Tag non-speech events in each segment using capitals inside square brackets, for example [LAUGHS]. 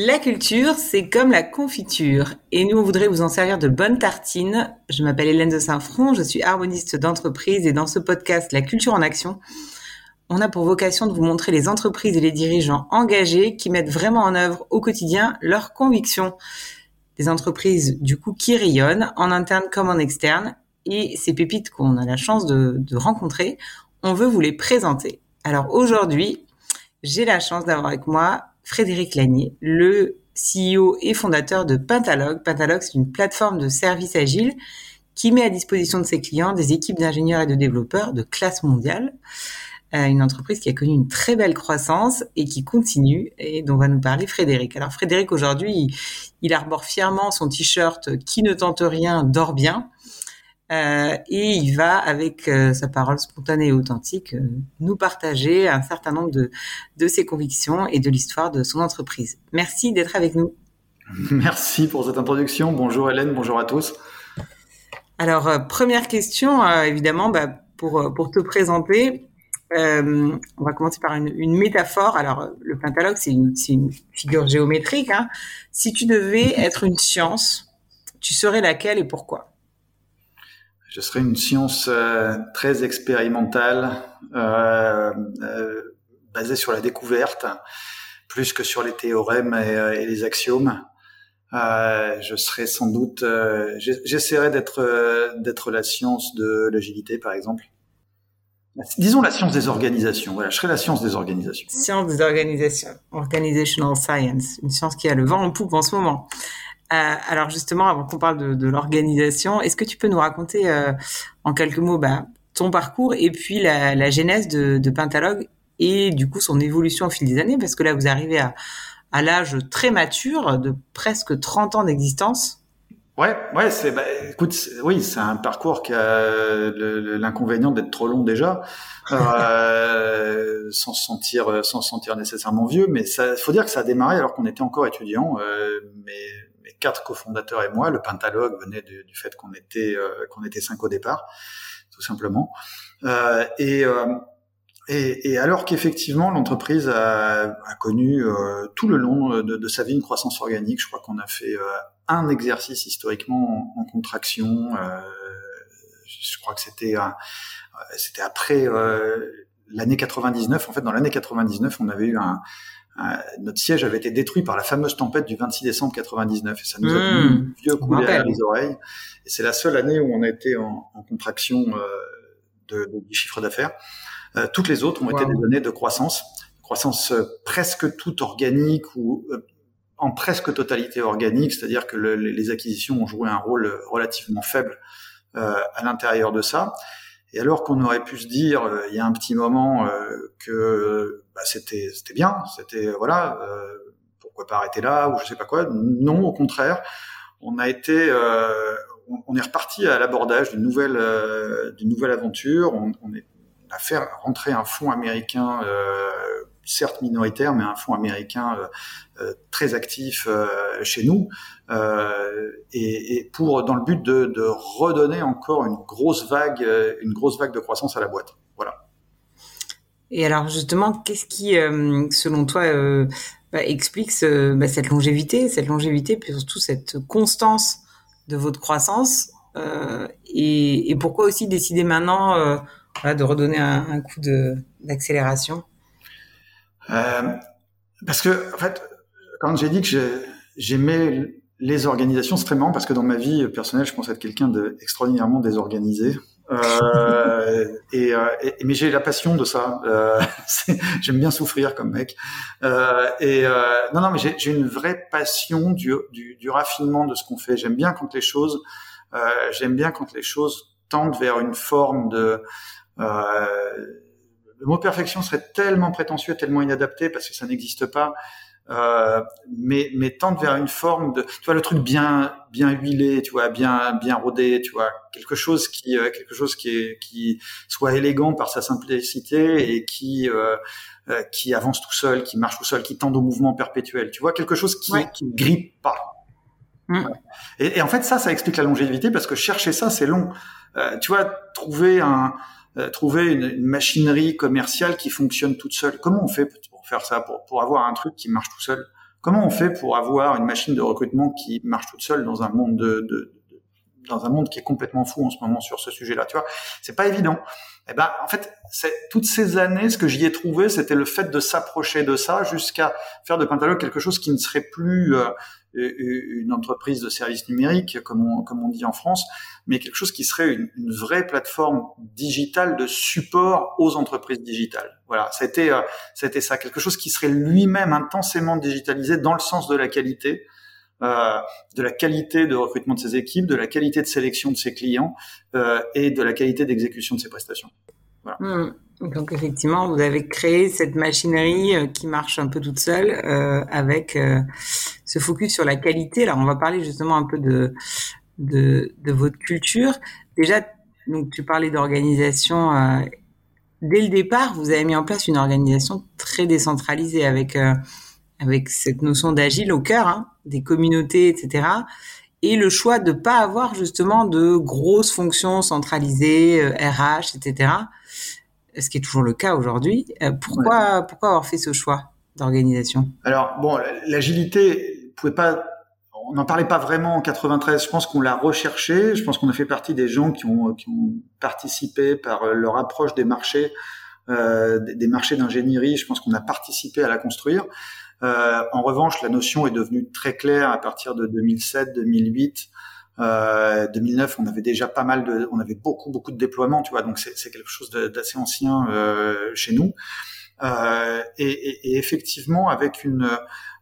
La culture, c'est comme la confiture. Et nous, on voudrait vous en servir de bonnes tartines. Je m'appelle Hélène de Saint-Front, je suis harmoniste d'entreprise et dans ce podcast La culture en action, on a pour vocation de vous montrer les entreprises et les dirigeants engagés qui mettent vraiment en œuvre au quotidien leurs convictions. Des entreprises, du coup, qui rayonnent en interne comme en externe. Et ces pépites qu'on a la chance de, de rencontrer, on veut vous les présenter. Alors aujourd'hui, j'ai la chance d'avoir avec moi Frédéric Lanier, le CEO et fondateur de Pentalog. Pentalog, c'est une plateforme de services agiles qui met à disposition de ses clients des équipes d'ingénieurs et de développeurs de classe mondiale. Euh, une entreprise qui a connu une très belle croissance et qui continue et dont va nous parler Frédéric. Alors Frédéric aujourd'hui, il arbore fièrement son t-shirt qui ne tente rien, dort bien. Euh, et il va, avec euh, sa parole spontanée et authentique, euh, nous partager un certain nombre de, de ses convictions et de l'histoire de son entreprise. Merci d'être avec nous. [LAUGHS] Merci pour cette introduction. Bonjour Hélène, bonjour à tous. Alors, première question, évidemment, bah, pour, pour te présenter, on va commencer par une, une, métaphore. Alors, le pentalogue, c'est une, une, figure géométrique. Hein. Si tu devais être une science, tu serais laquelle et pourquoi? Je serais une science euh, très expérimentale, euh, euh, basée sur la découverte, plus que sur les théorèmes et, euh, les axiomes. je serais sans doute, j'essaierais d'être d'être la science de l'agilité, par exemple. Disons la science des organisations. Voilà, je serais la science des organisations. Science des organisations, organizational science, une science qui a le vent en poupe en ce moment. Euh, alors justement, avant qu'on parle de, de l'organisation, est-ce que tu peux nous raconter euh, en quelques mots bah, ton parcours et puis la, la genèse de, de Pentalogue et du coup son évolution au fil des années? Parce que là, vous arrivez à, à l'âge très mature de presque 30 ans d'existence. Ouais, ouais, c'est, bah, écoute, oui, c'est un parcours qui a l'inconvénient d'être trop long déjà, euh, [LAUGHS] sans se sentir, sans se sentir nécessairement vieux. Mais ça, faut dire que ça a démarré alors qu'on était encore étudiant. Euh, mais quatre cofondateurs et moi. Le Pentalogue venait du, du fait qu'on était euh, qu'on était cinq au départ, tout simplement. Euh, et, euh, et, et, alors qu'effectivement l'entreprise a, a, connu tout le long de, de, sa vie une croissance organique, je crois qu'on a fait un exercice historiquement en, en contraction. je crois que c'était c'était après l'année 99. En fait, dans l'année 99, on avait eu un, euh, notre siège avait été détruit par la fameuse tempête du 26 décembre 99 et ça nous a mis mmh, vieux couler à les oreilles. Et c'est la seule année où on a été en, en contraction euh, de, de, du chiffre d'affaires. Euh, toutes les autres ont été des années de croissance, croissance euh, presque toute organique ou euh, en presque totalité organique, c'est-à-dire que le, les acquisitions ont joué un rôle relativement faible à l'intérieur de ça. Et alors qu'on aurait pu se dire euh, il y a un petit moment euh, que bah, c'était c'était bien, c'était voilà euh, pourquoi pas arrêter là ou je sais pas quoi. Non, au contraire, on a été on, est reparti à l'abordage d'une nouvelle d'une nouvelle aventure. On, on, est, on, a fait rentrer un fonds américain certes minoritaire, mais un fonds américain euh, euh, très actif euh, chez nous, et, pour dans le but de, redonner encore une grosse vague, une grosse vague de croissance à la boîte. Voilà. Et alors justement, qu'est-ce qui, selon toi, bah, explique bah, cette longévité, cette longévité, puis surtout cette constance de votre croissance, et, pourquoi aussi décider maintenant de redonner un coup d'accélération? Euh, parce que, en fait, quand j'ai dit que j'aimais les organisations, c'est très marrant parce que dans ma vie personnelle, je pense être quelqu'un d'extraordinairement désorganisé. Euh, [LAUGHS] et, euh, et, mais j'ai la passion de ça. Euh, [LAUGHS] J'aime bien souffrir comme mec. Euh, et euh, non, non, mais j'ai une vraie passion du, du, du raffinement de ce qu'on fait. J'aime bien quand les choses, euh, j'aime bien quand les choses tendent vers une forme de le mot perfection serait tellement prétentieux, tellement inadapté parce que ça n'existe pas. Euh, mais mais tente vers une forme de tu vois le truc bien bien huilé tu vois bien bien rodé tu vois quelque chose qui euh, quelque chose qui est qui soit élégant par sa simplicité et qui euh, euh, qui avance tout seul qui marche tout seul qui tend au mouvement perpétuel tu vois quelque chose qui ouais. qui grippe pas mmh. et, et, en fait ça ça explique la longévité parce que chercher ça c'est long euh, tu vois trouver un euh, trouver une, une, machinerie commerciale qui fonctionne toute seule. Comment on fait pour faire ça, pour, pour avoir un truc qui marche tout seul? Comment on fait pour avoir une machine de recrutement qui marche toute seule dans un monde de, de dans un monde qui est complètement fou en ce moment sur ce sujet-là, tu vois, c'est pas évident. Eh ben, en fait, toutes ces années, ce que j'y ai trouvé, c'était le fait de s'approcher de ça jusqu'à faire de Pentalogue quelque chose qui ne serait plus euh, une entreprise de services numériques, comme on, comme on dit en France, mais quelque chose qui serait une, une vraie plateforme digitale de support aux entreprises digitales. Voilà, c'était euh, c'était ça, quelque chose qui serait lui-même intensément digitalisé dans le sens de la qualité, euh, de la qualité de recrutement de ses équipes, de la qualité de sélection de ses clients euh, et de la qualité d'exécution de ses prestations. Voilà. Hmm. Donc effectivement, vous avez créé cette machinerie euh, qui marche un peu toute seule euh, avec euh, ce focus sur la qualité. Alors on va parler justement un peu de de, de votre culture. Déjà, donc tu parlais d'organisation. Euh, dès le départ, vous avez mis en place une organisation très décentralisée avec avec cette notion d'agile au cœur, hein, des communautés, etc. Et le choix de pas avoir justement de grosses fonctions centralisées, RH, etc. Ce qui est toujours le cas aujourd'hui. Euh, pourquoi, ouais. pourquoi avoir fait ce choix d'organisation? Alors bon, l'agilité pouvait pas on n'en parlait pas vraiment en 93. Je pense qu'on l'a recherché. Je pense qu'on a fait partie des gens qui ont, qui ont participé par leur approche des marchés, euh, des marchés d'ingénierie. Je pense qu'on a participé à la construire. Euh, en revanche, la notion est devenue très claire à partir de 2007, 2008. Euh, 2009, on avait déjà pas mal de, on avait beaucoup beaucoup de déploiements, tu vois, donc c'est quelque chose d'assez ancien euh, chez nous. Euh, et, et, et, effectivement, avec une,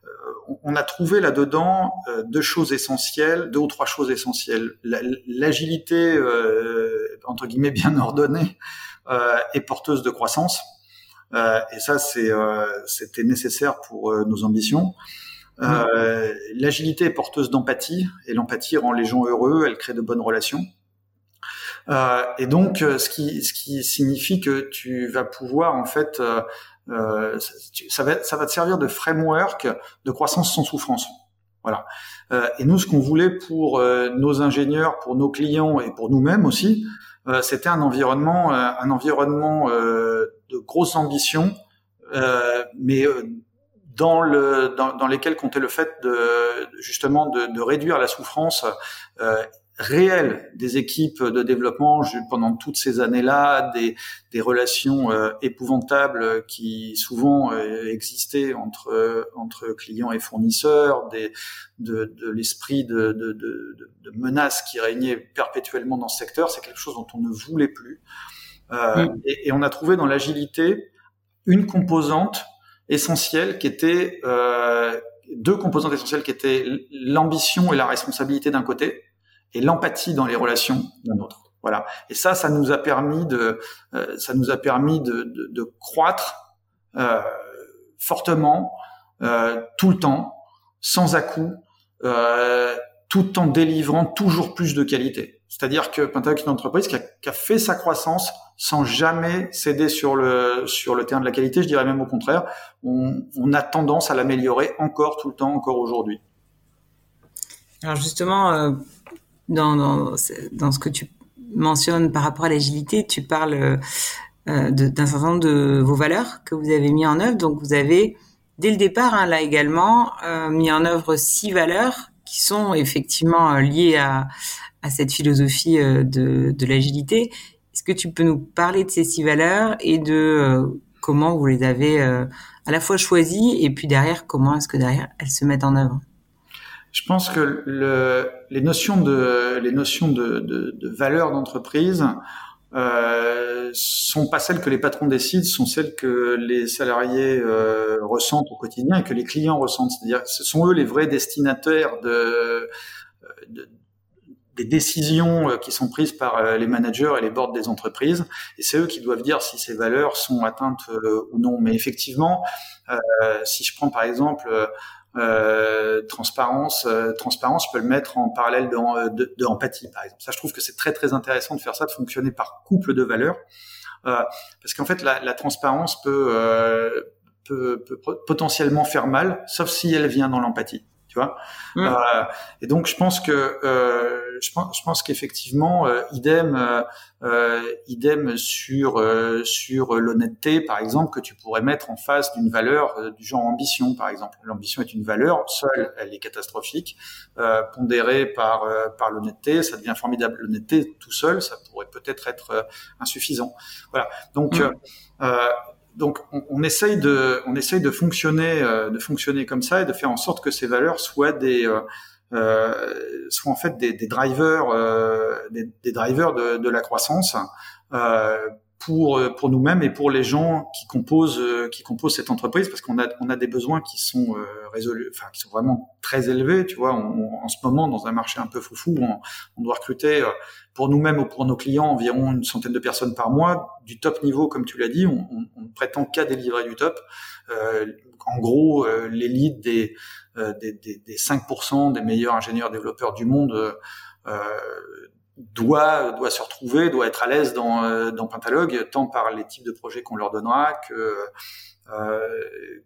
euh, on a trouvé là-dedans euh, deux choses essentielles, deux ou trois choses essentielles. L'agilité euh, entre guillemets bien [LAUGHS] ordonnée est porteuse de croissance. Et ça, c'était nécessaire pour nos ambitions. Euh, L'agilité est porteuse d'empathie et l'empathie rend les gens heureux, elle crée de bonnes relations. Euh, et donc, ce qui, ce qui signifie que tu vas pouvoir en fait, euh, ça, va, ça va te servir de framework de croissance sans souffrance. Voilà. et nous, ce qu'on voulait pour nos ingénieurs, pour nos clients et pour nous-mêmes aussi, c'était un environnement, un environnement de grosses ambitions, euh, mais euh, dans, le, dans, dans, lesquelles comptait le fait de justement de, de réduire la souffrance euh, réelle des équipes de développement pendant toutes ces années-là, des, des relations euh, épouvantables qui souvent euh, existaient entre entre clients et fournisseurs, des, de, de l'esprit de, de, de, de menace qui régnait perpétuellement dans ce secteur, c'est quelque chose dont on ne voulait plus. Euh, et, et, on a trouvé dans l'agilité une composante essentielle qui était euh, deux composantes essentielles qui étaient l'ambition et la responsabilité d'un côté et l'empathie dans les relations d'un autre. Voilà. Et ça, ça nous a permis de, euh, ça nous a permis de, de, croître euh, fortement euh, tout le temps, sans à-coup, tout en délivrant toujours plus de qualité. C'est-à-dire que Pentax est une entreprise qui a, fait sa croissance sans jamais céder sur le sur le terrain de la qualité. Je dirais même au contraire, on, a tendance à l'améliorer encore tout le temps, encore aujourd'hui. Alors justement, euh, dans, dans, ce que tu mentionnes par rapport à l'agilité, tu parles euh, d'un certain nombre de vos valeurs que vous avez mis en œuvre. Donc vous avez dès le départ, hein, là également, euh, mis en œuvre six valeurs qui sont effectivement liées à, à cette philosophie euh, de, l'agilité. Est-ce que tu peux nous parler de ces six valeurs et de euh, comment vous les avez euh, à la fois choisies et puis derrière, comment est-ce que derrière elles se mettent en œuvre? Je pense que le, les notions de, les notions de, d'entreprise euh, sont pas celles que les patrons décident, sont celles que les salariés ressentent au quotidien et que les clients ressentent. C'est-à-dire, ce sont eux les vrais destinataires de, de des décisions euh, qui sont prises par euh, les managers et les boards des entreprises, et c'est eux qui doivent dire si ces valeurs sont atteintes euh, ou non. Mais effectivement, euh, si je prends par exemple euh, transparence, euh, transparence, je peux le mettre en parallèle de, empathie, par exemple. Ça, je trouve que c'est très très intéressant de faire ça, de fonctionner par couple de valeurs, parce qu'en fait, la, la, transparence peut, peut, peut potentiellement faire mal, sauf si elle vient dans l'empathie. Tu vois. Mm. Euh, et donc je pense que euh, je pense, je pense qu'effectivement euh, idem euh, euh, idem sur sur l'honnêteté par exemple que tu pourrais mettre en face d'une valeur du genre ambition par exemple. L'ambition est une valeur seule, elle est catastrophique. pondérée par par l'honnêteté, ça devient formidable. L'honnêteté tout seul, ça pourrait peut-être être insuffisant. Voilà. Donc mm donc on, on, essaye de on essaye de fonctionner euh, de fonctionner comme ça et de faire en sorte que ces valeurs soient des euh, euh en fait des, des drivers euh, des, drivers de, la croissance pour pour nous-mêmes et pour les gens qui composent qui composent cette entreprise parce qu'on a on a des besoins qui sont qui sont vraiment très élevés tu vois en ce moment dans un marché un peu foufou on, on doit recruter pour nous-mêmes ou pour nos clients environ une centaine de personnes par mois, du top niveau comme tu l'as dit, on, on, prétend qu'à délivrer du top. Euh, en gros, euh, leads des, euh, des, des, des, 5% des meilleurs ingénieurs développeurs du monde euh, doit, doit se retrouver, doit être à l'aise dans, euh, dans Pentalog, tant par les types de projets qu'on leur donnera que euh,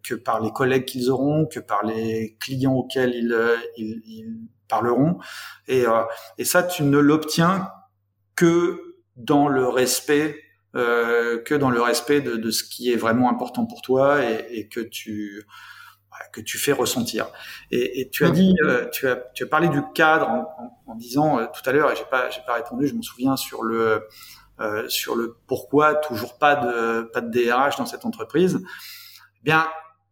que par les collègues qu'ils auront, que par les clients auxquels ils, ils, ils parleront. Et, et ça, tu ne l'obtiens que dans le respect euh, que dans le respect de, de, ce qui est vraiment important pour toi et, et que tu que tu fais ressentir. Et, et tu as dit, euh, tu as tu as parlé du cadre en, en, disant euh, tout à l'heure et j'ai pas j'ai pas répondu, je m'en souviens sur le euh, sur le pourquoi toujours pas de pas de DRH dans cette entreprise. Eh bien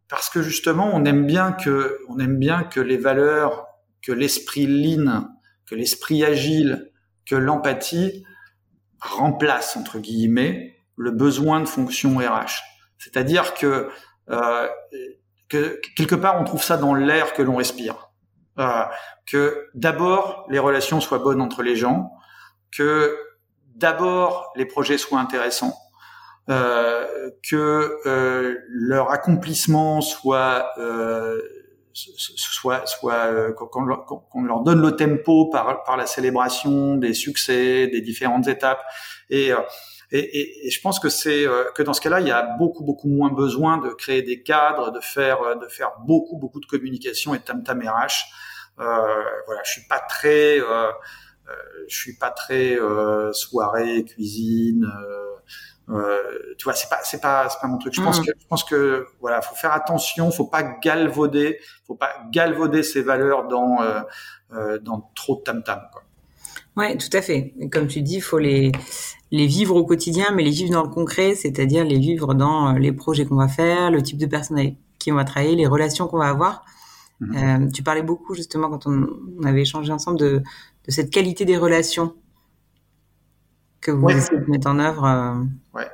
parce que justement on aime bien que on aime bien que les valeurs, que l'esprit lean, que l'esprit agile que l'empathie remplace entre guillemets le besoin de fonction RH. C'est-à-dire que, euh, que quelque part on trouve ça dans l'air que l'on respire. Euh, que d'abord les relations soient bonnes entre les gens, que d'abord les projets soient intéressants, euh, que euh, leur accomplissement soit euh, soit, soit euh, qu'on leur donne le tempo par, par la célébration des succès, des différentes étapes. Et, euh, et, et, je pense que c'est euh, que dans ce cas-là, il y a beaucoup beaucoup moins besoin de créer des cadres, de faire de faire beaucoup beaucoup de communication et tam tam RH. Euh, voilà, je suis pas très, euh, je suis pas très soirée, cuisine. Euh, tu vois, c'est pas, c'est pas, c'est pas mon truc. Je pense mm. que, je pense que, voilà, faut faire attention, faut pas galvauder, faut pas galvauder ses valeurs dans, euh, euh, dans trop de tam tam. Quoi. Ouais, tout à fait. comme tu dis, il faut les les vivre au quotidien, mais les vivre dans le concret, c'est-à-dire les vivre dans les projets qu'on va faire, le type de personnes avec qui on va travailler, les relations qu'on va avoir. Mm. Euh, tu parlais beaucoup justement quand on, on, avait échangé ensemble de, de cette qualité des relations que vous essayez de mettre en œuvre. Euh... Ouais.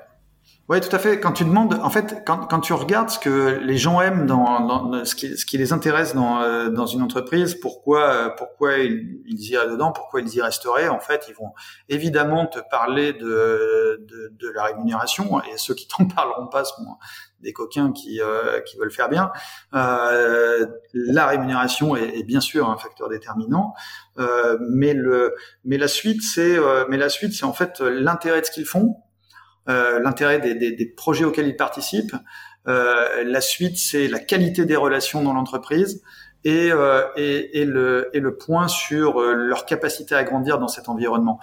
Ouais, tout à fait. Quand tu demandes, en fait, quand, quand tu regardes ce que les gens aiment dans, dans ce, qui, ce qui les intéresse dans, euh, dans une entreprise, pourquoi, euh, pourquoi ils, ils iraient dedans, pourquoi ils y resteraient, en fait, ils vont évidemment te parler de, de, de la rémunération, et ceux qui [LAUGHS] t'en parleront pas sont des coquins qui, euh, qui veulent faire bien. Euh, la rémunération est, est, bien sûr un facteur déterminant, mais le, mais la suite, c'est, mais la suite, c'est en fait l'intérêt de ce qu'ils font euh, l'intérêt des, des, des, projets auxquels ils participent. Euh, la suite, c'est la qualité des relations dans l'entreprise et, euh, et, et, le, et le point sur euh, leur capacité à grandir dans cet environnement.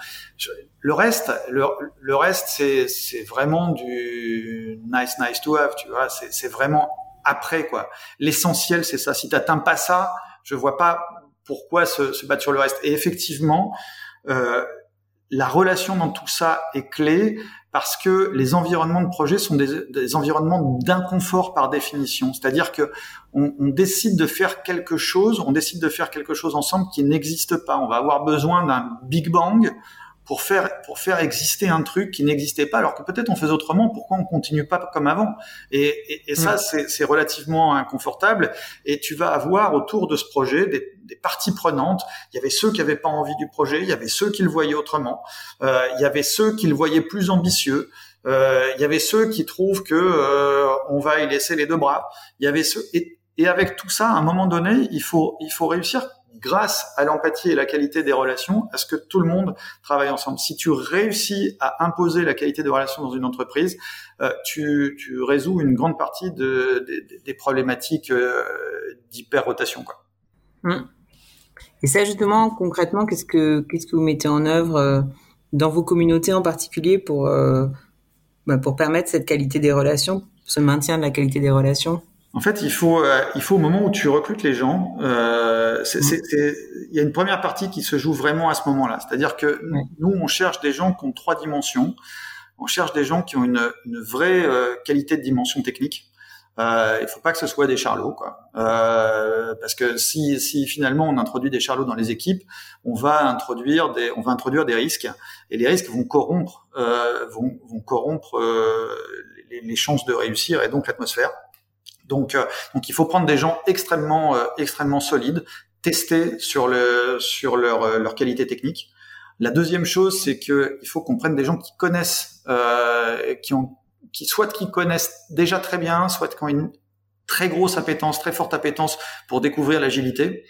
le reste, le, le reste, c'est, vraiment du nice, nice to have, tu vois. C'est vraiment après quoi. L'essentiel, c'est ça. Si t'atteins pas ça, je vois pas pourquoi se, se battre sur le reste. Et effectivement, euh, la relation dans tout ça est clé parce que les environnements de projet sont des, environnements d'inconfort par définition. C'est-à-dire que on, on, décide de faire quelque chose, on décide de faire quelque chose ensemble qui n'existe pas. On va avoir besoin d'un big bang pour faire pour faire exister un truc qui n'existait pas alors que peut-être on faisait autrement pourquoi on continue pas comme avant? Et, et, et ça c'est relativement inconfortable. Et tu vas avoir autour de ce projet des, des, parties prenantes. Il y avait ceux qui avaient pas envie du projet il y avait ceux qui le voyaient autrement. Euh, il y avait ceux qui le voyaient plus ambitieux. Euh, il y avait ceux qui trouvent que euh, on va y laisser les deux bras. Il y avait ceux et, et avec tout ça à un moment donné il faut il faut réussir grâce à l'empathie et la qualité des relations, à ce que tout le monde travaille ensemble. Si tu réussis à imposer la qualité des relations dans une entreprise, euh, tu, résous une grande partie de, de, des problématiques euh, d'hyper-rotation. Hum. Et ça, justement, concrètement, qu'est-ce que vous mettez en œuvre euh, dans vos communautés en particulier euh, bah, pour permettre cette qualité des relations, ce maintien de la qualité des relations? En fait, il faut euh, il faut au moment où tu recrutes les gens, euh, il y a une première partie qui se joue vraiment à ce moment-là. C'est-à-dire que nous, on cherche des gens qui ont trois dimensions. On cherche des gens qui ont une, une vraie qualité de dimension technique. Euh, il faut pas que ce soit des charlots, quoi. Euh, parce que si, si finalement on introduit des charlots dans les équipes, on va introduire des, on va introduire des risques, et les risques vont corrompre, euh, vont, vont corrompre euh, les, les, chances de réussir et donc l'atmosphère. Donc, euh, donc il faut prendre des gens extrêmement, euh, solides, testés sur sur leur, qualité technique. La deuxième chose, c'est que il faut qu'on prenne des gens qui connaissent, soit qui connaissent déjà très bien, soit qui ont une très grosse appétence, très forte appétence pour découvrir l'agilité.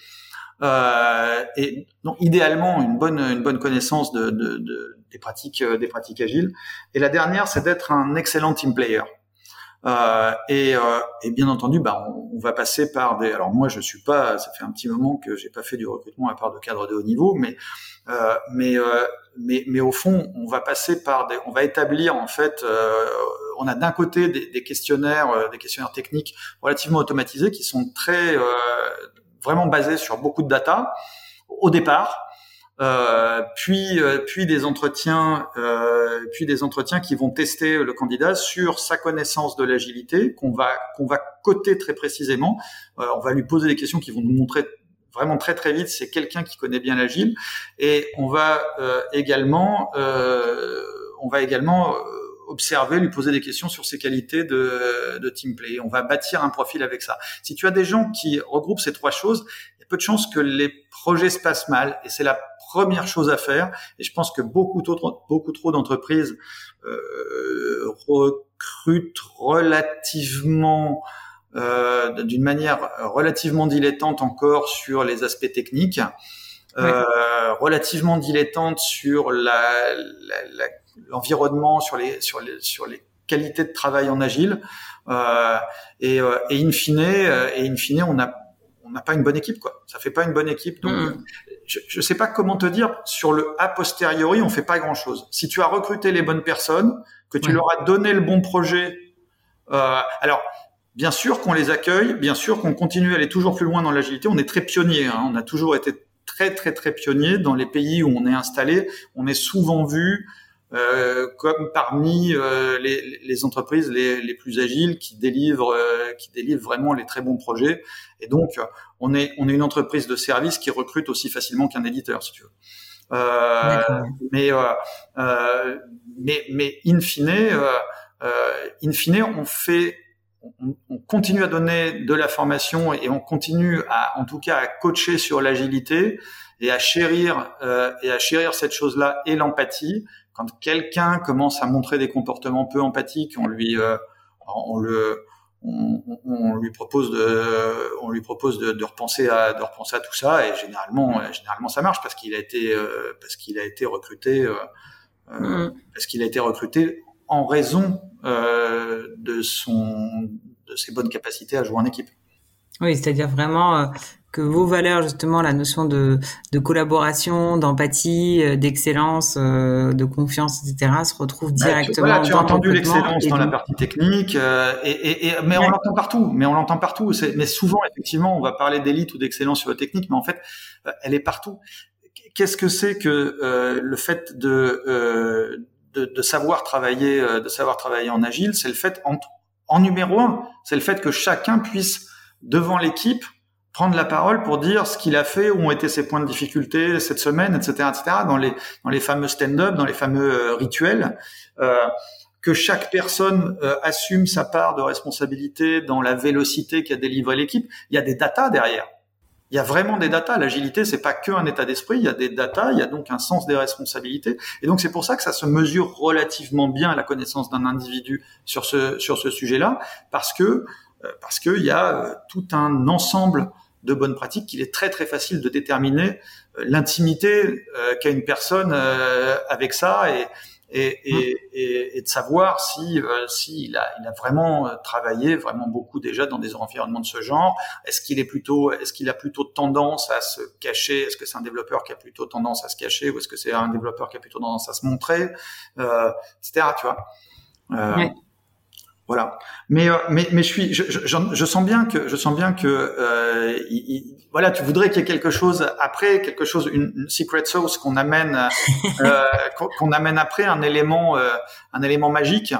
Euh, et donc idéalement une bonne connaissance euh, des pratiques agiles. Et la dernière, c'est d'être un excellent team player. Euh, et, euh, et, bien entendu, bah, on, on, va passer par des. Alors moi, je suis pas. Ça fait un petit moment que j'ai pas fait du recrutement à part de cadre de haut niveau, mais euh, mais, euh, mais mais au fond, on va passer par des. On va établir en fait. Euh, on a d'un côté des, des questionnaires, des questionnaires techniques relativement automatisés qui sont très vraiment basés sur beaucoup de data au départ. Euh, puis euh, puis des entretiens euh, puis des entretiens qui vont tester le candidat sur sa connaissance de l'agilité qu'on va qu'on va coter très précisément on va lui poser des questions qui vont nous montrer vraiment très très vite c'est quelqu'un qui connaît bien l'agile et on va également on va également observer, lui poser des questions sur ses qualités de, de team play. On va bâtir un profil avec ça. Si tu as des gens qui regroupent ces trois choses, il y a peu de chances que les projets se passent mal. Et c'est la première chose à faire. Et je pense que beaucoup trop, beaucoup trop d'entreprises euh, recrutent relativement euh, d'une manière relativement dilettante encore sur les aspects techniques, euh, relativement dilettante sur la, l'environnement, sur les sur les sur les qualités de travail en agile. Euh, et, et in fine, et in fine, on a on n'a pas une bonne équipe, quoi. Ça fait pas une bonne équipe. Donc, mm. Je, je sais pas comment te dire. Sur le a posteriori, on fait pas grand chose. Si tu as recruté les bonnes personnes, que tu leur as donné le bon projet, euh, alors bien sûr qu'on les accueille, bien sûr qu'on continue à aller toujours plus loin dans l'agilité. On est très pionnier. Hein. On a toujours été très très très pionnier dans les pays où on est installé. On est souvent vu euh, comme parmi euh, les, les, entreprises les, les, plus agiles qui délivrent euh, qui délivrent vraiment les très bons projets. Et donc on est on est une entreprise de service qui recrute aussi facilement qu'un éditeur si tu veux. Mais mais mais in fine in fine on fait on, on, continue à donner de la formation et on continue à en tout cas à coacher sur l'agilité et à chérir et à chérir cette chose là et l'empathie quand quelqu'un commence à montrer des comportements peu empathiques, on lui, euh, on le, on, on, lui propose de, on lui propose de, de, repenser à, de repenser à tout ça, et généralement, généralement ça marche parce qu'il a été, euh, parce qu'il a été recruté, euh, mm. parce qu'il a été recruté en raison de son, de ses bonnes capacités à jouer en équipe. Oui, c'est-à-dire vraiment que vos valeurs, justement, la notion de, de collaboration, d'empathie, euh, d'excellence, euh, de confiance, etc., se retrouvent directement. Voilà, tu as entendu l'excellence dans la partie technique, euh, et, et, et, mais on l'entend partout. Mais on l'entend partout. Mais souvent, effectivement, on va parler d'élite ou d'excellence sur la technique, mais en fait, elle est partout. Qu'est-ce que c'est que le fait de, de, de savoir travailler, de savoir travailler en agile? C'est le fait en, en numéro un, c'est le fait que chacun puisse devant l'équipe prendre la parole pour dire ce qu'il a fait, où ont été ses points de difficulté cette semaine, etc., etc. Dans les dans les fameux stand-up, dans les fameux euh, rituels, euh, que chaque personne euh, assume sa part de responsabilité dans la vélocité qu'a délivré l'équipe. Il y a des datas derrière. Il y a vraiment des datas. L'agilité, c'est pas que un état d'esprit. Il y a des datas. Il y a donc un sens des responsabilités. Et donc c'est pour ça que ça se mesure relativement bien la connaissance d'un individu sur ce sur ce sujet-là, parce que parce qu'il y a tout un ensemble de bonnes pratiques qu'il est très très facile de déterminer euh, l'intimité euh, qu'a une personne euh, avec ça et, et, et, et, de savoir si euh, si il a, il a vraiment euh, travaillé vraiment beaucoup déjà dans des environnements de ce genre. Est-ce qu'il est plutôt est-ce qu'il a plutôt tendance à se cacher? Est-ce que c'est un développeur qui a plutôt tendance à se cacher ou est-ce que c'est un développeur qui a plutôt tendance à se montrer, euh, etc. Tu vois. Euh, voilà. Mais euh, mais mais je suis je, je, je, sens bien que je sens bien que euh, il, voilà tu voudrais qu'il y ait quelque chose après quelque chose une, une secret sauce qu'on amène euh, [LAUGHS] qu'on amène après un élément euh, un élément magique.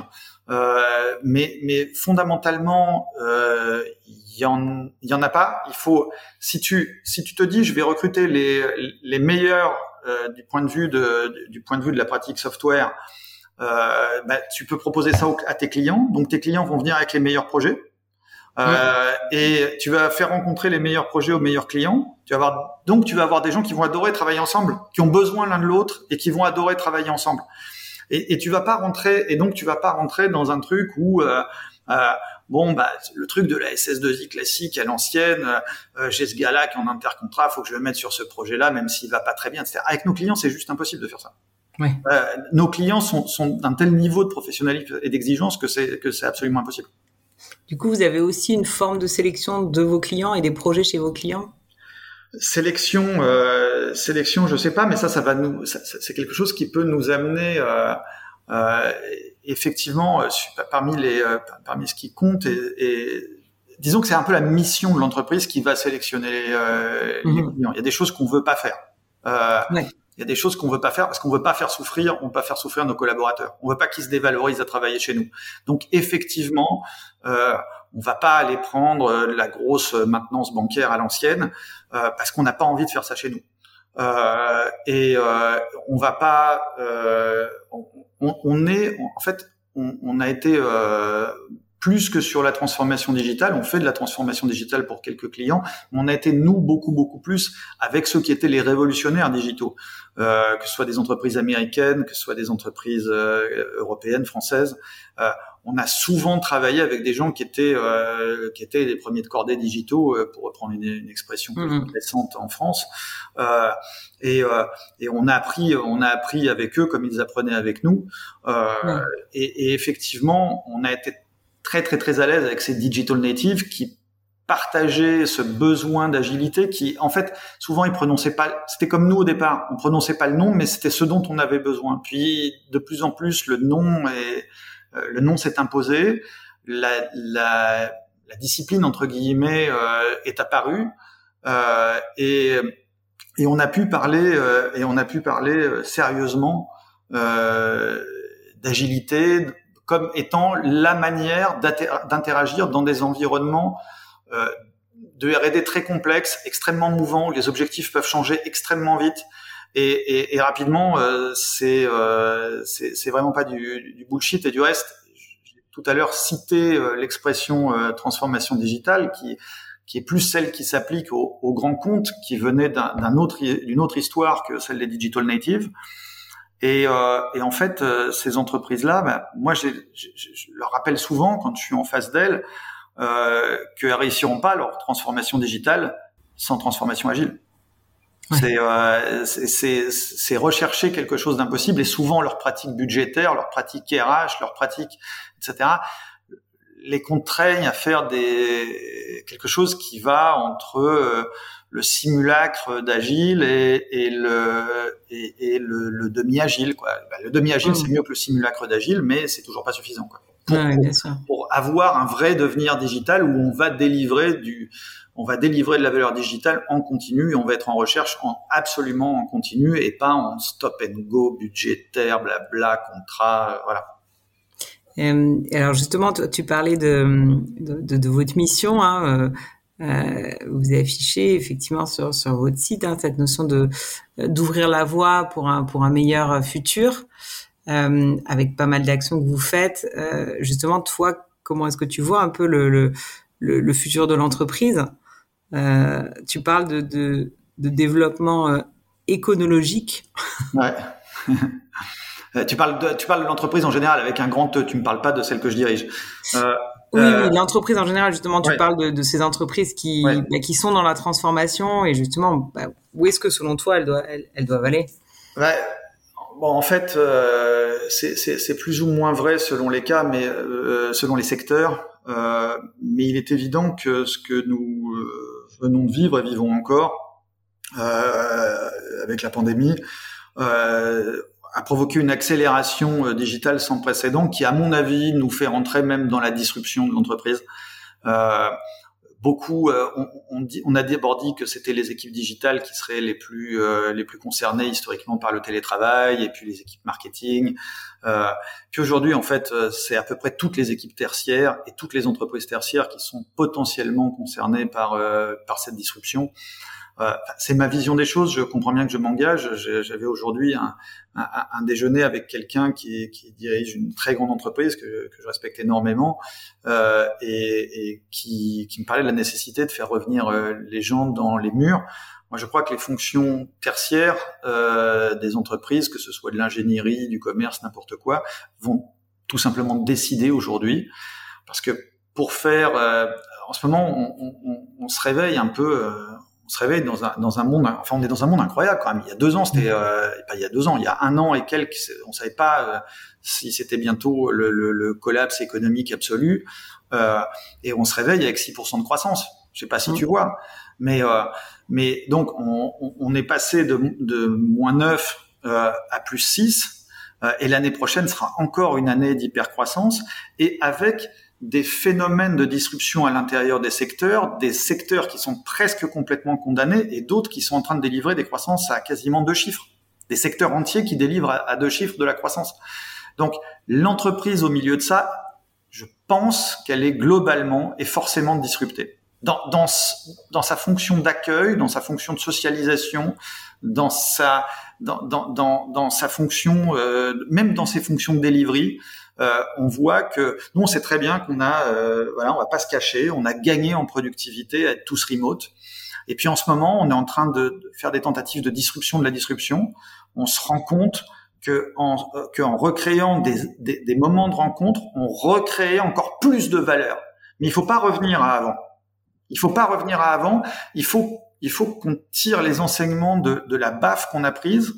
Euh, mais mais fondamentalement il y en il y en a pas. Il faut si tu si tu te dis je vais recruter les les meilleurs du point de vue de du point de vue de la pratique software euh, bah, tu peux proposer ça à tes clients. Donc tes clients vont venir avec les meilleurs projets. Euh, et tu vas faire rencontrer les meilleurs projets aux meilleurs clients. Tu vas avoir, donc tu vas avoir des gens qui vont adorer travailler ensemble, qui ont besoin l'un de l'autre et qui vont adorer travailler ensemble. Et, et, tu vas pas rentrer, et donc tu vas pas rentrer dans un truc où euh, euh, bon bah le truc de la SS2I classique à l'ancienne, euh, j'ai ce gars-là qui est en intercontrat, faut que je le mette sur ce projet-là, même s'il va pas très bien, etc. Avec nos clients, c'est juste impossible de faire ça. Euh, nos clients sont, sont d'un tel niveau de professionnalisme et d'exigence que c'est que c'est absolument impossible. Du coup, vous avez aussi une forme de sélection de vos clients et des projets chez vos clients? Sélection, euh, sélection, je sais pas, mais ça, ça va nous, c'est quelque chose qui peut nous amener euh, euh, effectivement euh, parmi les, euh, parmi ce qui compte et, et disons que c'est un peu la mission de l'entreprise qui va sélectionner les, les mhm. clients. Il y a des choses qu'on veut pas faire. Ouais. Il y a des choses qu'on veut pas faire parce qu'on veut pas faire souffrir, on veut pas faire souffrir nos collaborateurs. On veut pas qu'ils se dévalorisent à travailler chez nous. Donc effectivement, euh, on va pas aller prendre euh, la grosse maintenance bancaire à l'ancienne euh, parce qu'on n'a pas envie de faire ça chez nous. Euh, et euh, on va pas. Euh, on, on, est en fait, on, on a été plus que sur la transformation digitale. On fait de la transformation digitale pour quelques clients, mais on a été nous beaucoup beaucoup plus avec ceux qui étaient les révolutionnaires digitaux, euh, que ce soit des entreprises américaines, que ce soit des entreprises euh, européennes, françaises. Euh, on a souvent travaillé avec des gens qui étaient euh, qui étaient les premiers de cordée digitaux, euh, pour reprendre une, une expression mmh. récente en France. et, et on a appris on a appris avec eux comme ils apprenaient avec nous. Et, et effectivement, on a été très très très à l'aise avec ces digital natives qui partageaient ce besoin d'agilité qui en fait souvent ils prononçaient pas c'était comme nous au départ on prononçait pas le nom mais c'était ce dont on avait besoin. Puis de plus en plus le nom est euh, le nom s'est imposé la, la, la, discipline entre guillemets euh, est apparue euh, et et on a pu parler euh, et on a pu parler euh, sérieusement d'agilité comme étant la manière d'interagir dans des environnements euh, de R&D très complexes, extrêmement mouvants, où les objectifs peuvent changer extrêmement vite et, et, et rapidement. Euh, c'est euh, vraiment pas du, du, bullshit et du reste. Tout à l'heure cité euh, l'expression euh, transformation digitale qui qui est plus celle qui s'applique aux, aux, grands comptes qui venaient d'un autre d'une autre histoire que celle des digital natives. Et, euh, et en fait, euh, ces entreprises-là, bah, moi, je leur rappelle souvent quand je suis en face d'elles euh, qu'elles réussiront pas leur transformation digitale sans transformation agile. Euh, c'est rechercher quelque chose d'impossible et souvent leurs pratiques budgétaires, leurs pratiques RH, leurs pratiques, etc., les contraignent à faire des quelque chose qui va entre euh, le simulacre d'agile et, et, le, et, et le, le demi-agile. Quoi. Bah, le demi-agile, c'est mm. mieux que le simulacre d'agile, mais c'est toujours pas suffisant. Quoi. Pour, pour, avoir un vrai devenir digital où on va délivrer du, on va délivrer de la valeur digitale en continu et on va être en recherche en absolument en continu et pas en stop and go budgétaire, blabla, contrat, euh, voilà. Euh, alors justement, tu, parlais de, de, de, votre mission. Hein, euh, vous affichez effectivement sur, sur votre site hein, cette notion de d'ouvrir la voie pour un pour un meilleur futur, euh, avec pas mal d'actions que vous faites. Euh, justement, toi, comment est-ce que tu vois un peu le le, le, futur de l'entreprise? Euh, Tu parles de, de, de développement euh. Ouais. [LAUGHS] tu parles de, tu parles de l'entreprise en général avec un grand E. Tu me parles pas de celle que je dirige. Euh, oui, euh, l'entreprise en général, justement, tu parles de, de, ces entreprises qui, bah, qui sont dans la transformation et justement, bah, où est-ce que selon toi elles doivent, elles, elles doivent aller? Ouais. bon, en fait, euh, c'est plus ou moins vrai selon les cas, mais euh, selon les secteurs. Euh, mais il est évident que ce que nous euh, venons de vivre et vivons encore euh, avec la pandémie a provoqué une accélération digitale sans précédent qui, à mon avis, nous fait rentrer même dans la disruption de l'entreprise. Euh, beaucoup, euh, on, on, dit, a d'abord dit que c'était les équipes digitales qui seraient les plus euh, les plus concernées historiquement par le télétravail et puis les équipes marketing. Euh, puis aujourd'hui, en fait, euh, c'est à peu près toutes les équipes tertiaires et toutes les entreprises tertiaires qui sont potentiellement concernées par par cette disruption. Euh, c'est ma vision des choses. Je comprends bien que je m'engage. J'avais aujourd'hui un, un, un, déjeuner avec quelqu'un qui, qui, dirige une très grande entreprise que, que je respecte énormément euh, et, et qui, qui, me parlait de la nécessité de faire revenir euh, les gens dans les murs. Moi, je crois que les fonctions tertiaires euh, des entreprises, que ce soit de l'ingénierie, du commerce, n'importe quoi, vont tout simplement décider aujourd'hui, parce que pour faire, euh, en ce moment, on, on, on, se réveille un peu, euh, se réveille dans un, dans un monde, enfin on est dans un monde incroyable quand même. Il y a deux ans, c'était euh, pas il y a deux ans, il y a un an et quelques, on savait pas euh, si c'était bientôt le, le, le, collapse économique absolu. Euh, et on se réveille avec 6% de croissance. Je sais pas si tu mmh. vois, mais euh, mais donc on, on, est passé de, de moins 9 euh, à plus 6 et l'année prochaine sera encore une année d'hypercroissance et avec des phénomènes de disruption à l'intérieur des secteurs, des secteurs qui sont presque complètement condamnés et d'autres qui sont en train de délivrer des croissances à quasiment deux chiffres, des secteurs entiers qui délivrent à, deux chiffres de la croissance. Donc l'entreprise au milieu de ça, je pense qu'elle est globalement et forcément disruptée. Dans, dans, dans sa fonction d'accueil, dans sa fonction de socialisation, dans sa, dans, dans, dans, sa fonction, euh, même dans ses fonctions de delivery, euh, on voit que nous on sait très bien qu'on a, euh, voilà, on va pas se cacher, on a gagné en productivité à être tous remote. Et puis en ce moment, on est en train de, faire des tentatives de disruption de la disruption. On se rend compte que en, euh, que en recréant des, des, des, moments de rencontre, on recrée encore plus de valeur. Mais il faut pas revenir à avant. Il faut pas revenir à avant. Il faut il faut qu'on tire les enseignements de, de la baffe qu'on a prise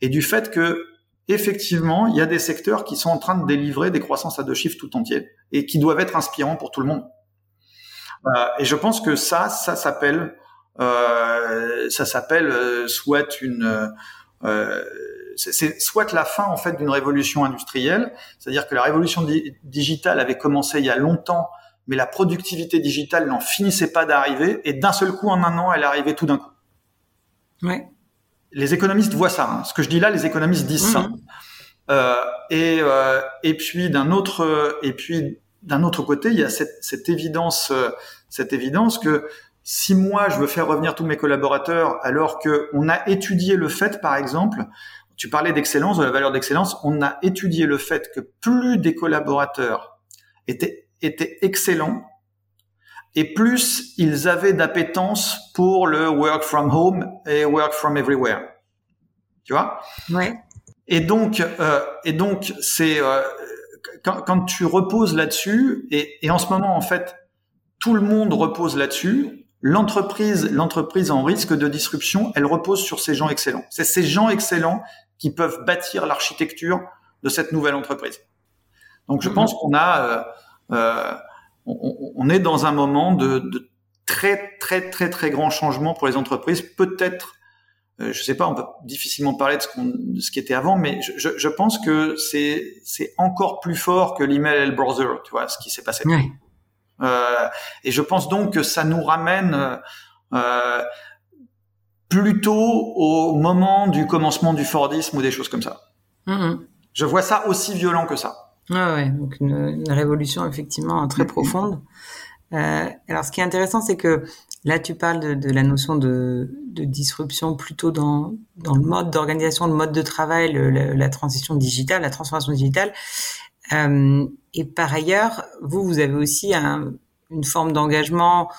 et du fait que effectivement, il y a des secteurs qui sont en train de délivrer des croissances à deux chiffres tout entiers et qui doivent être inspirants pour tout le monde. Euh, et je pense que ça, ça s'appelle, euh, ça s'appelle euh, soit une, euh, c'est soit la fin en fait d'une révolution industrielle, c'est-à-dire que la révolution digitale avait commencé il y a longtemps, mais la productivité digitale n'en finissait pas d'arriver, et d'un seul coup, en un an, elle arrivée tout d'un coup. Ouais les économistes voient ça. Hein. Ce que je dis là, les économistes disent ça. Mhm. Euh, et, euh, et puis d'un autre et puis d'un autre côté, il y a cette, cette évidence, euh, cette évidence que si moi je veux faire revenir tous mes collaborateurs, alors que on a étudié le fait, par exemple, tu parlais d'excellence, de la valeur d'excellence, on a étudié le fait que plus des collaborateurs étaient étaient excellents, et plus ils avaient d'appétence pour le work from home et work from everywhere. Tu vois? Ouais. Et donc, euh, et donc, c'est euh, quand, quand, tu reposes là-dessus, et, et, en ce moment, en fait, tout le monde repose là-dessus. L'entreprise, l'entreprise en risque de disruption, elle repose sur ces gens excellents. C'est ces gens excellents qui peuvent bâtir l'architecture de cette nouvelle entreprise. Donc, je mm-hmm. pense qu'on a euh, euh on, est dans un moment de, très très très très grand changement pour les entreprises. Peut-être, euh, je sais pas, on peut difficilement parler de ce, de ce qui était avant, mais je, pense que c'est c'est encore plus fort que l'email et le browser, tu vois, ce qui s'est passé. Euh, et je pense donc que ça nous ramène euh, plutôt au moment du commencement du Fordisme ou des choses comme ça. Mm-hmm. Je vois ça aussi violent que ça. Ah ouais, donc une, une, révolution effectivement très profonde. Euh, alors ce qui est intéressant, c'est que là tu parles de, de la notion de, de, disruption plutôt dans, dans le mode d'organisation, le mode de travail, le, la, transition digitale, la transformation digitale. Euh, et par ailleurs, vous, vous avez aussi un, une forme d'engagement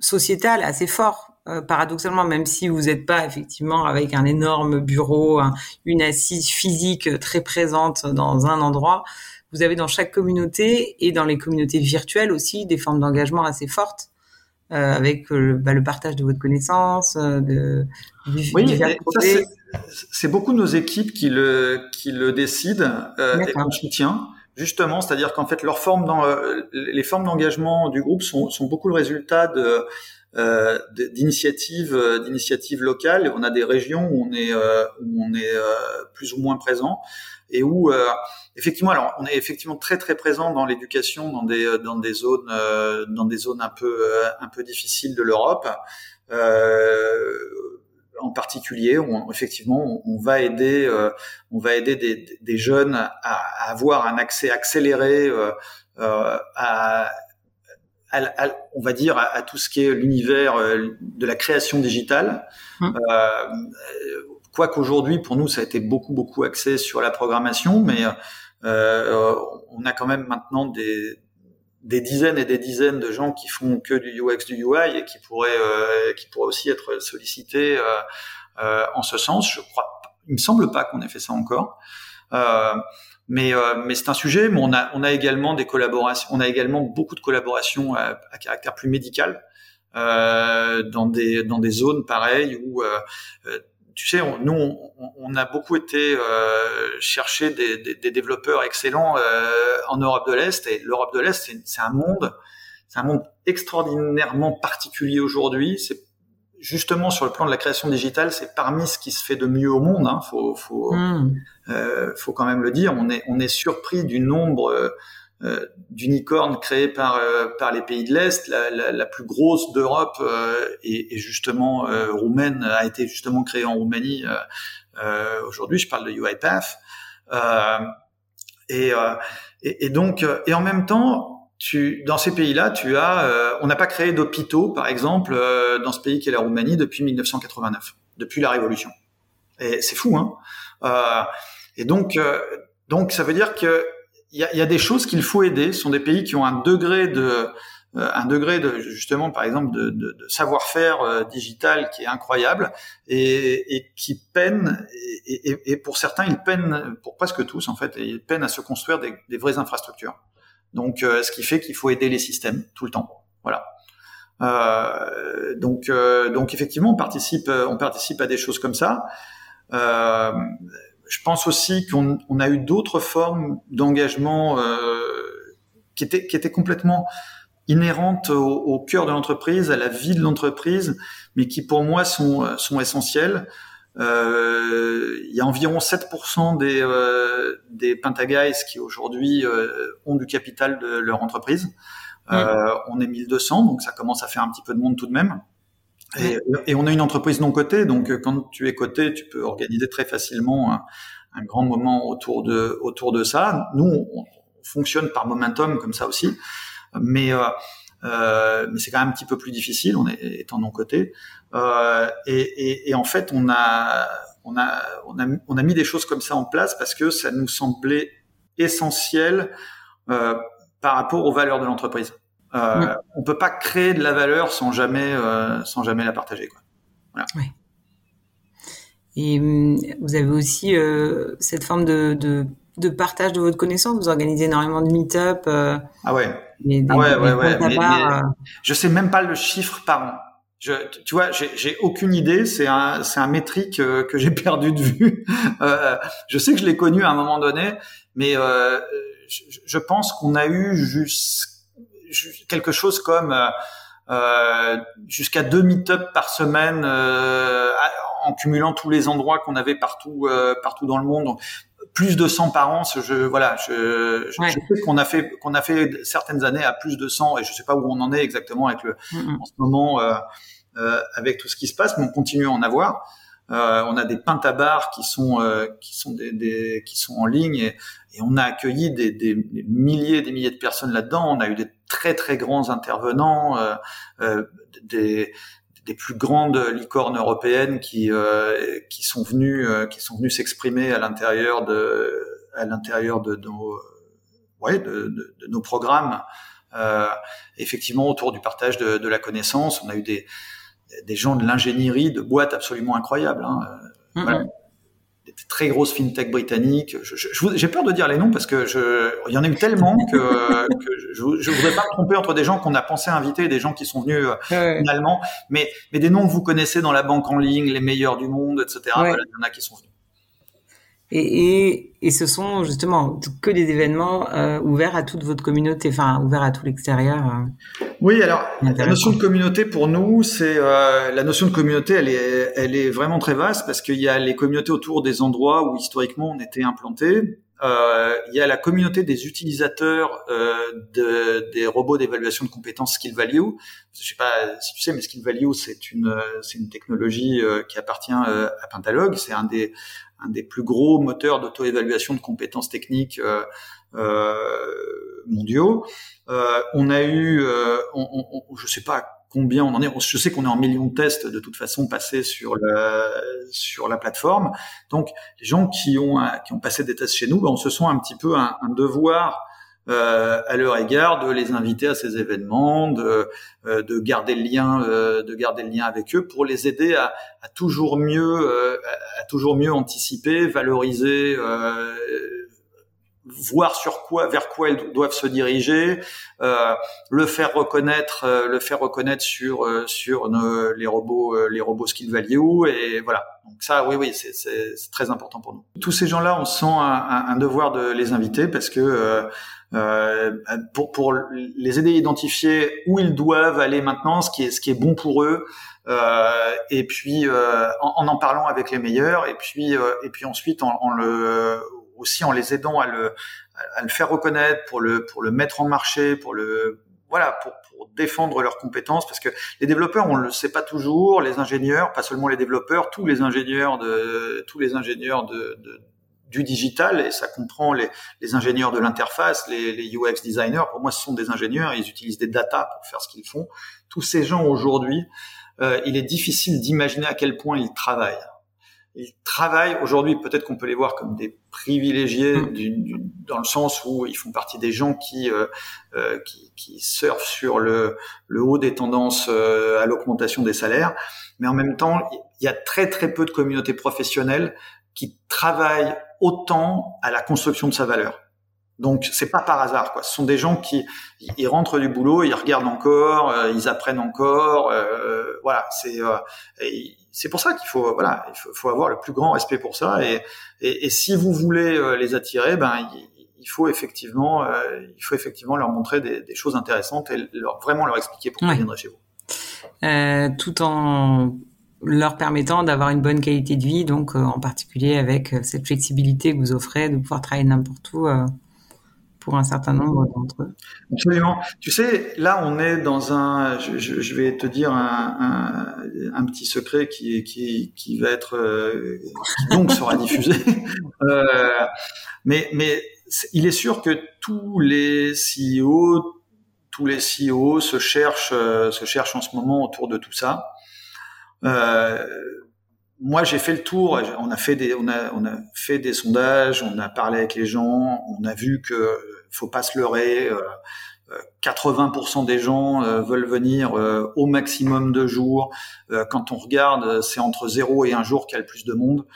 sociétal assez fort. Euh, paradoxalement, même si vous n'êtes pas effectivement avec un énorme bureau, une assise physique très présente dans un endroit, vous avez dans chaque communauté et dans les communautés virtuelles aussi des formes d'engagement assez fortes. avec bah, le partage de votre connaissance, de du, oui, c'est beaucoup nos équipes qui le qui le décident et qu'on soutient justement, c'est-à-dire qu'en fait, leurs formes dans, les formes d'engagement du groupe sont, sont beaucoup le résultat de euh, d'initiatives euh, d'initiatives locales. On a des régions où on est euh, où on est plus ou moins présent et où effectivement, alors on est effectivement très très présent dans l'éducation dans des dans des zones dans des zones un peu un peu difficiles de l'Europe. en particulier, on, effectivement, on, va aider, on va aider des, des jeunes à, à, avoir un accès accéléré euh, à, on va dire, à, tout ce qui est l'univers euh, de la création digitale. Hum. Euh, quoi qu'aujourd'hui, pour nous, ça a été beaucoup, beaucoup axé sur la programmation, mais euh, on a quand même maintenant des, des dizaines et des dizaines de gens qui font que du UX, du UI et qui pourraient, qui pourraient aussi être sollicités en ce sens. Je crois, il me semble pas qu'on ait fait ça encore. Mais, euh, mais c'est un sujet. Mais on a, on a également des collaborations. On a également beaucoup de collaborations à, à caractère plus médical euh, dans des dans des zones pareilles où euh, euh tu sais, on, nous, on, on, a beaucoup été euh, chercher des, des, des, développeurs excellents euh, en Europe de l'Est. Et l'Europe de l'Est, c'est un monde, c'est un monde extraordinairement particulier aujourd'hui. C'est justement sur le plan de la création digitale, c'est parmi ce qui se fait de mieux au monde. Hein. Faut, faut, hmm. euh, faut quand même le dire. On est, on est surpris du nombre euh, euh d'unicornes créés par, euh, par les pays de l'Est. La, la, la, plus grosse d'Europe euh, et, justement roumaine a été justement créée en Roumanie. Aujourd'hui, je parle de UiPath. Et, et, et, donc, et en même temps, tu, dans ces pays-là, tu as, euh, on n'a pas créé d'hôpitaux, par exemple, euh, dans ce pays qui est la Roumanie depuis 1989, depuis la Révolution. Et c'est fou, hein. Euh, et donc, donc ça veut dire que il y a, y a, des choses qu'il faut aider. Ce sont des pays qui ont un degré de, un degré de justement, par exemple, de, de, de savoir-faire digital qui est incroyable et, et qui peinent. Et, et, et, pour certains, ils peinent, pour presque tous en fait, ils peinent à se construire des, des vraies infrastructures. Donc, euh, ce qui fait qu'il faut aider les systèmes tout le temps. Voilà. Euh, donc, euh, donc effectivement, on participe, on participe à des choses comme ça. Je pense aussi qu'on on a eu d'autres formes d'engagement qui étaient, qui étaient complètement inhérentes au, au cœur de l'entreprise, à la vie de l'entreprise, mais qui pour moi sont, sont essentielles. Euh, il y a environ 7% des, euh, des Pentaguys qui aujourd'hui euh, ont du capital de leur entreprise. Euh, on est 1200, donc ça commence à faire un petit peu de monde tout de même. Et, et, on a une entreprise non cotée, donc quand tu es coté, tu peux organiser très facilement un, un, grand moment autour de autour de ça. Nous, on, fonctionne par momentum comme ça aussi, mais euh, euh, mais c'est quand même un petit peu plus difficile, on est étant non coté. Euh, et, et, et, en fait, on a, on, a, on, a, on a mis des choses comme ça en place parce que ça nous semblait essentiel euh, par rapport aux valeurs de l'entreprise. Euh, On peut pas créer de la valeur sans jamais, euh, sans jamais la partager. Quoi. Voilà. Ouais. Et hum, vous avez aussi euh, cette forme de, de, de, partage de votre connaissance. Vous organisez énormément de meet-up. Euh, ah ouais. Des, ouais, ouais, ouais. Mais, mais, je sais même pas le chiffre par an. Je, tu vois, j'ai aucune idée. C'est un, c'est un métrique euh, que j'ai [LAUGHS] perdu de vue. Euh, je sais que je l'ai connu à un moment donné, mais euh, je, je, pense qu'on a eu juste quelque chose comme euh, jusqu'à deux meet-up par semaine en cumulant tous les endroits qu'on avait partout, partout dans le monde. Plus de 100 par an, je voilà, je, je, sais qu'on a fait qu'on a fait certaines années à plus de 100 et je sais pas où on en est exactement avec le en ce moment euh, euh, avec tout ce qui se passe, mais on continue à en avoir. Euh, on a des pintabars qui sont euh, qui sont des, des, qui sont en ligne et, et on a accueilli des, des, des, milliers des milliers de personnes là-dedans. On a eu des très très grands intervenants, euh, euh, des des plus grandes licornes européennes qui euh, qui sont venues euh, qui sont venues s'exprimer à l'intérieur de à l'intérieur de nos ouais de, de, de nos programmes euh, effectivement autour du partage de, de, la connaissance on a eu des des gens de l'ingénierie de boîtes absolument incroyables hein. mm-hmm. voilà. Très grosses fintech britanniques. J'ai peur de dire les noms parce que je, il y en a eu tellement que, [LAUGHS] que je, je voudrais pas me tromper entre des gens qu'on a pensé inviter et des gens qui sont venus euh, finalement. Mais, mais des noms que vous connaissez dans la banque en ligne, les meilleurs du monde, etc. il y en a qui sont venus. Et, et, et, ce sont justement que des événements euh, ouverts à toute votre communauté, enfin ouverts à tout l'extérieur. Euh, oui, alors la notion de communauté pour nous, c'est euh, la notion de communauté, elle est, elle est vraiment très vaste parce qu'il y a les communautés autour des endroits où historiquement on était implanté. Euh, il y a la communauté des utilisateurs euh, de, des robots d'évaluation de compétences Skill Value. Je sais pas si tu sais, mais Skill Value c'est une c'est une technologie qui appartient à Pentalog. C'est un des un des plus gros moteurs d'auto-évaluation de compétences techniques euh, euh, mondiaux. Euh, on a eu, on, on, je sais pas combien on en est. Je sais qu'on est en millions de tests de toute façon passés sur la sur la plateforme. Donc les gens qui ont qui ont passé des tests chez nous, ben, on se sent un petit peu un, un devoir euh, à leur égard de les inviter à ces événements, de, euh, de garder le lien, euh, de garder le lien avec eux pour les aider à, à toujours mieux, à toujours mieux anticiper, valoriser voir sur quoi, vers quoi ils doivent se diriger, euh, le faire reconnaître, euh, le faire reconnaître sur euh, sur nos, les robots, les robots skill value et voilà. Donc ça, oui, oui, c'est très important pour nous. Tous ces gens-là, on sent un, un, devoir de les inviter parce que pour pour les aider à identifier où ils doivent aller maintenant, ce qui est ce qui est bon pour eux. et puis en, en, en parlant avec les meilleurs et puis et puis ensuite en, en le aussi en les aidant à le, à le faire reconnaître, pour le, pour le mettre en marché, pour le, voilà, pour, pour défendre leurs compétences, parce que les développeurs, on le sait pas toujours, les ingénieurs, pas seulement les développeurs, tous les ingénieurs de, tous les ingénieurs de, de du digital, et ça comprend les, les ingénieurs de l'interface, les, les, UX designers. Pour moi, ce sont des ingénieurs, ils utilisent des data pour faire ce qu'ils font. Tous ces gens aujourd'hui, euh, il est difficile d'imaginer à quel point ils travaillent ils travaillent aujourd'hui. Peut-être qu'on peut les voir comme des privilégiés mm. du, du, dans le sens où ils font partie des gens qui euh, euh, qui, qui, surfent sur le, le haut des tendances euh, à l'augmentation des salaires. Mais en même temps, il y a très très peu de communautés professionnelles qui travaillent autant à la construction de sa valeur. Donc c'est pas par hasard quoi. Ce sont des gens qui ils rentrent du boulot, ils regardent encore, euh, ils apprennent encore. Euh, voilà, c'est euh, c'est pour ça qu'il faut voilà, il faut, avoir le plus grand respect pour ça. Et, et, et si vous voulez les attirer, ben il, faut effectivement il faut effectivement leur montrer des, des choses intéressantes et leur vraiment leur expliquer pourquoi ils viendraient chez vous. tout en leur permettant d'avoir une bonne qualité de vie, donc en particulier avec cette flexibilité que vous offrez de pouvoir travailler n'importe où pour un certain nombre d'entre eux. Absolument. Tu sais, là, on est dans un, je, je vais te dire un, un, un, petit secret qui, qui, qui va être, euh, qui donc sera [LAUGHS] diffusé. [LAUGHS] Euh, mais, mais il est sûr que tous les CEO, tous les CEO se cherchent, euh, se cherchent en ce moment autour de tout ça. Euh, moi, j'ai fait le tour. On a fait des, on a, on a fait des sondages. On a parlé avec les gens. On a vu que faut pas se leurrer. 80% euh, euh, des gens euh, veulent venir au maximum de jours. quand on regarde, c'est entre 0 et un jour qu'il y a le plus de monde.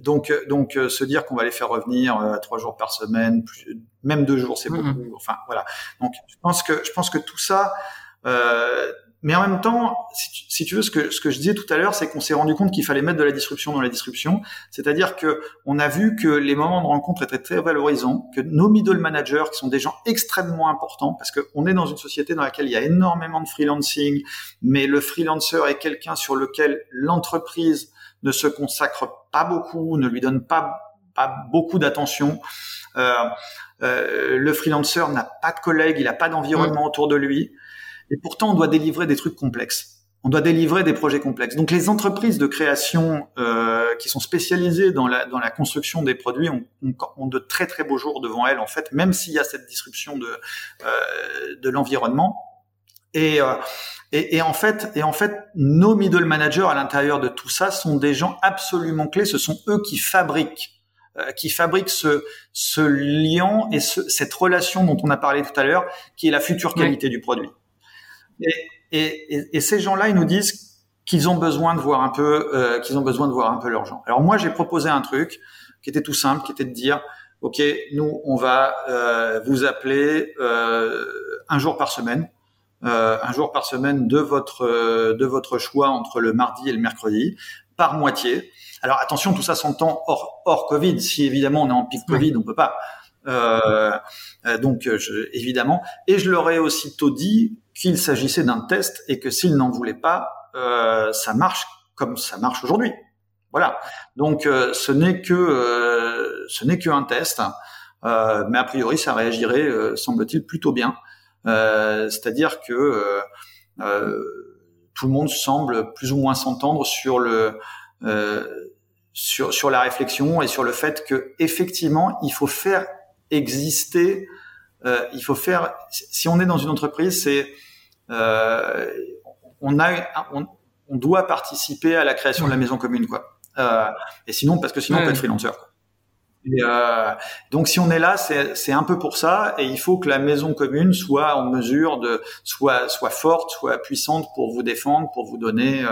donc, donc se dire qu'on va les faire revenir trois jours par semaine, même deux jours, c'est mmh beaucoup. Enfin, voilà. Donc, je pense que je pense que tout ça, mais en même temps, si tu, veux, ce que, ce que je disais tout à l'heure, c'est qu'on s'est rendu compte qu'il fallait mettre de la disruption dans la disruption. C'est-à-dire que on a vu que les moments de rencontre étaient très valorisants, que nos middle managers, qui sont des gens extrêmement importants, parce qu'on est dans une société dans laquelle il y a énormément de freelancing, mais le freelancer est quelqu'un sur lequel l'entreprise ne se consacre pas beaucoup, ne lui donne pas, pas beaucoup d'attention. Euh, euh, le freelancer n'a pas de collègues, il n'a pas d'environnement autour de lui. Et pourtant, on doit délivrer des trucs complexes. On doit délivrer des projets complexes. Donc, les entreprises de création euh, qui sont spécialisées dans la, dans la construction des produits ont, ont, de très très beaux jours devant elles, en fait, même s'il y a cette disruption de, euh, de l'environnement. Et, euh, et, et, en fait, et en fait, nos middle managers à l'intérieur de tout ça sont des gens absolument clés. Ce sont eux qui fabriquent euh, qui fabriquent ce, ce lien et ce, cette relation dont on a parlé tout à l'heure, qui est la future qualité du produit. Et, et, et, ces gens-là, ils nous disent qu'ils ont besoin de voir un peu, euh, qu'ils ont besoin de voir un peu leurs gens. Alors moi, j'ai proposé un truc qui était tout simple, qui était de dire, ok, nous, on va euh, vous appeler euh, un jour par semaine, euh, un jour par semaine de votre de votre choix entre le mardi et le mercredi, par moitié. Alors attention, tout ça s'entend hors hors Covid. Si évidemment on est en pic Covid, on peut pas. Euh, donc je, évidemment, et je leur ai aussitôt dit qu'il s'agissait d'un test et que s'ils n'en voulaient pas, euh, ça marche comme ça marche aujourd'hui. Voilà. Donc euh, ce n'est que euh, ce n'est qu'un test, mais a priori ça réagirait, semble-t-il, plutôt bien. C'est-à-dire que tout le monde semble plus ou moins s'entendre sur le sur sur la réflexion et sur le fait que effectivement il faut faire exister, il faut faire. Si on est dans une entreprise, c'est on a, on, on, doit participer à la création de la maison commune, quoi. Euh, et sinon, parce que sinon, on peut être freelancer. Et euh, donc, si on est là, c'est un peu pour ça, et il faut que la maison commune soit en mesure de soit soit forte, soit puissante pour vous défendre, pour vous donner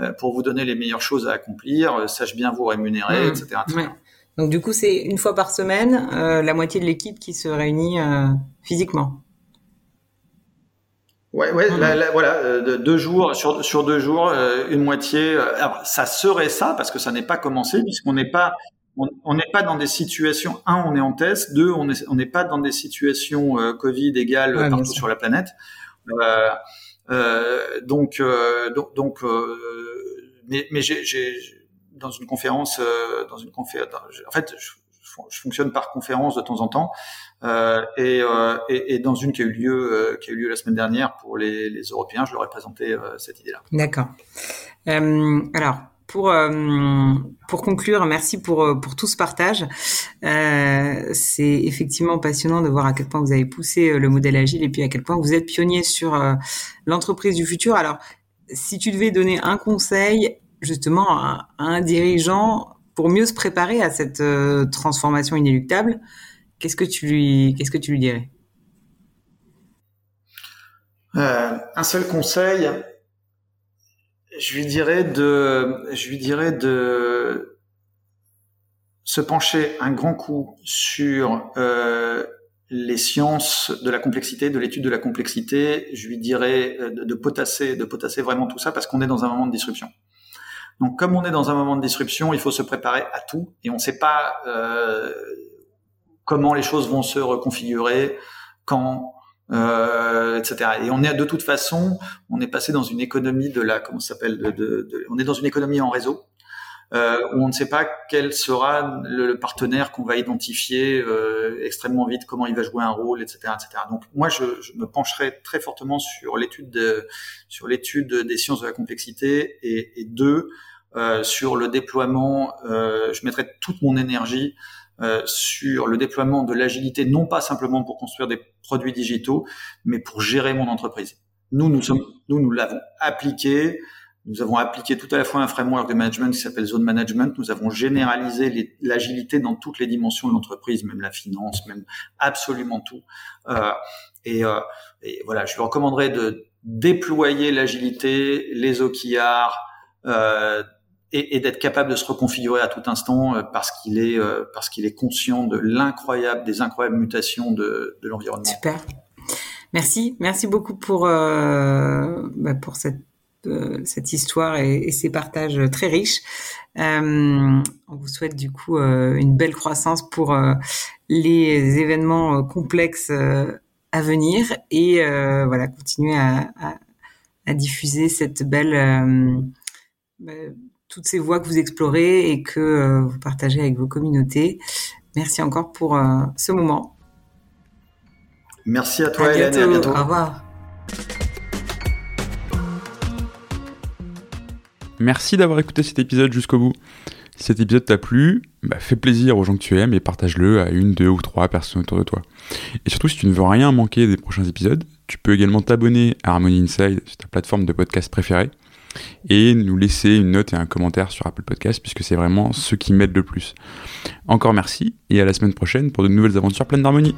euh, pour vous donner les meilleures choses à accomplir, euh, sache bien vous rémunérer, etc. Donc du coup, c'est une fois par semaine, euh, la moitié de l'équipe qui se réunit physiquement. Ouais, ouais, voilà, euh, deux jours sur sur deux jours, euh, une moitié. Euh, alors, ça serait ça parce que ça n'est pas commencé puisqu'on n'est pas on n'est pas dans des situations. Un, on est en test. Deux, on n'est on n'est pas dans des situations Covid égales partout sur la planète. donc donc, donc mais mais j'ai dans une conférence dans une conférence. En fait, je, je fonctionne par conférence de temps en temps. Euh, euh, et, et, dans une qui a eu lieu, euh, qui a eu lieu la semaine dernière pour les, les Européens, je leur ai présenté cette idée-là. D'accord. alors, pour pour conclure, merci pour pour tout ce partage. Euh, c'est effectivement passionnant de voir à quel point vous avez poussé le modèle agile et puis à quel point vous êtes pionnier sur l'entreprise du futur. Alors, si tu devais donner un conseil justement à, un dirigeant pour mieux se préparer à cette transformation inéluctable, qu'est-ce que tu lui, dirais? Euh, Un seul conseil, je lui dirais de, se pencher un grand coup sur euh, les sciences de la complexité, de l'étude de la complexité. Je lui dirais euh, de potasser, de potasser vraiment tout ça parce qu'on est dans un moment de disruption. Donc, comme on est dans un moment de disruption, il faut se préparer à tout et on ne sait pas euh, comment les choses vont se reconfigurer, quand, euh, etc. Et on est de toute façon, on est passé dans une économie de la, comment s'appelle, on est dans une économie en réseau. Euh, où on ne sait pas quel sera le, partenaire qu'on va identifier euh, extrêmement vite, comment il va jouer un rôle, etc., etc. Donc moi, je, je me pencherai très fortement sur l'étude de, sur l'étude des sciences de la complexité et, et deux, euh, sur le déploiement. Euh, je mettrai toute mon énergie euh, sur le déploiement de l'agilité, non pas simplement pour construire des produits digitaux, mais pour gérer mon entreprise. Nous, nous sommes, nous, nous l'avons appliqué. Nous avons appliqué tout à la fois un framework de management qui s'appelle Zone Management. Nous avons généralisé l'agilité dans toutes les dimensions de l'entreprise, même la finance, même absolument tout. Euh, et, euh, et, voilà, je vous recommanderais de déployer l'agilité, les OKR, euh, et, et d'être capable de se reconfigurer à tout instant euh, parce qu'il est euh, parce qu'il est conscient de l'incroyable des incroyables mutations de, de l'environnement. Super. Merci, merci beaucoup pour euh, bah pour cette euh, cette histoire et, et, ces partages très riches. Euh, on vous souhaite du coup une belle croissance pour les événements complexes à venir et voilà continuer à, à, à, diffuser cette belle toutes ces voies que vous explorez et que euh, vous partagez avec vos communautés. Merci encore pour euh, ce moment. Merci à toi, Hélène, et à bientôt. Au revoir. Merci d'avoir écouté cet épisode jusqu'au bout. Si cet épisode t'a plu, bah, fais plaisir aux gens que tu aimes et partage-le à une, deux ou trois personnes autour de toi. Et surtout, si tu ne veux rien manquer des prochains épisodes, tu peux également t'abonner à Harmony Inside sur ta plateforme de podcast préférée et nous laisser une note et un commentaire sur Apple Podcast puisque c'est vraiment ce qui m'aide le plus. Encore merci et à la semaine prochaine pour de nouvelles aventures pleines d'harmonie.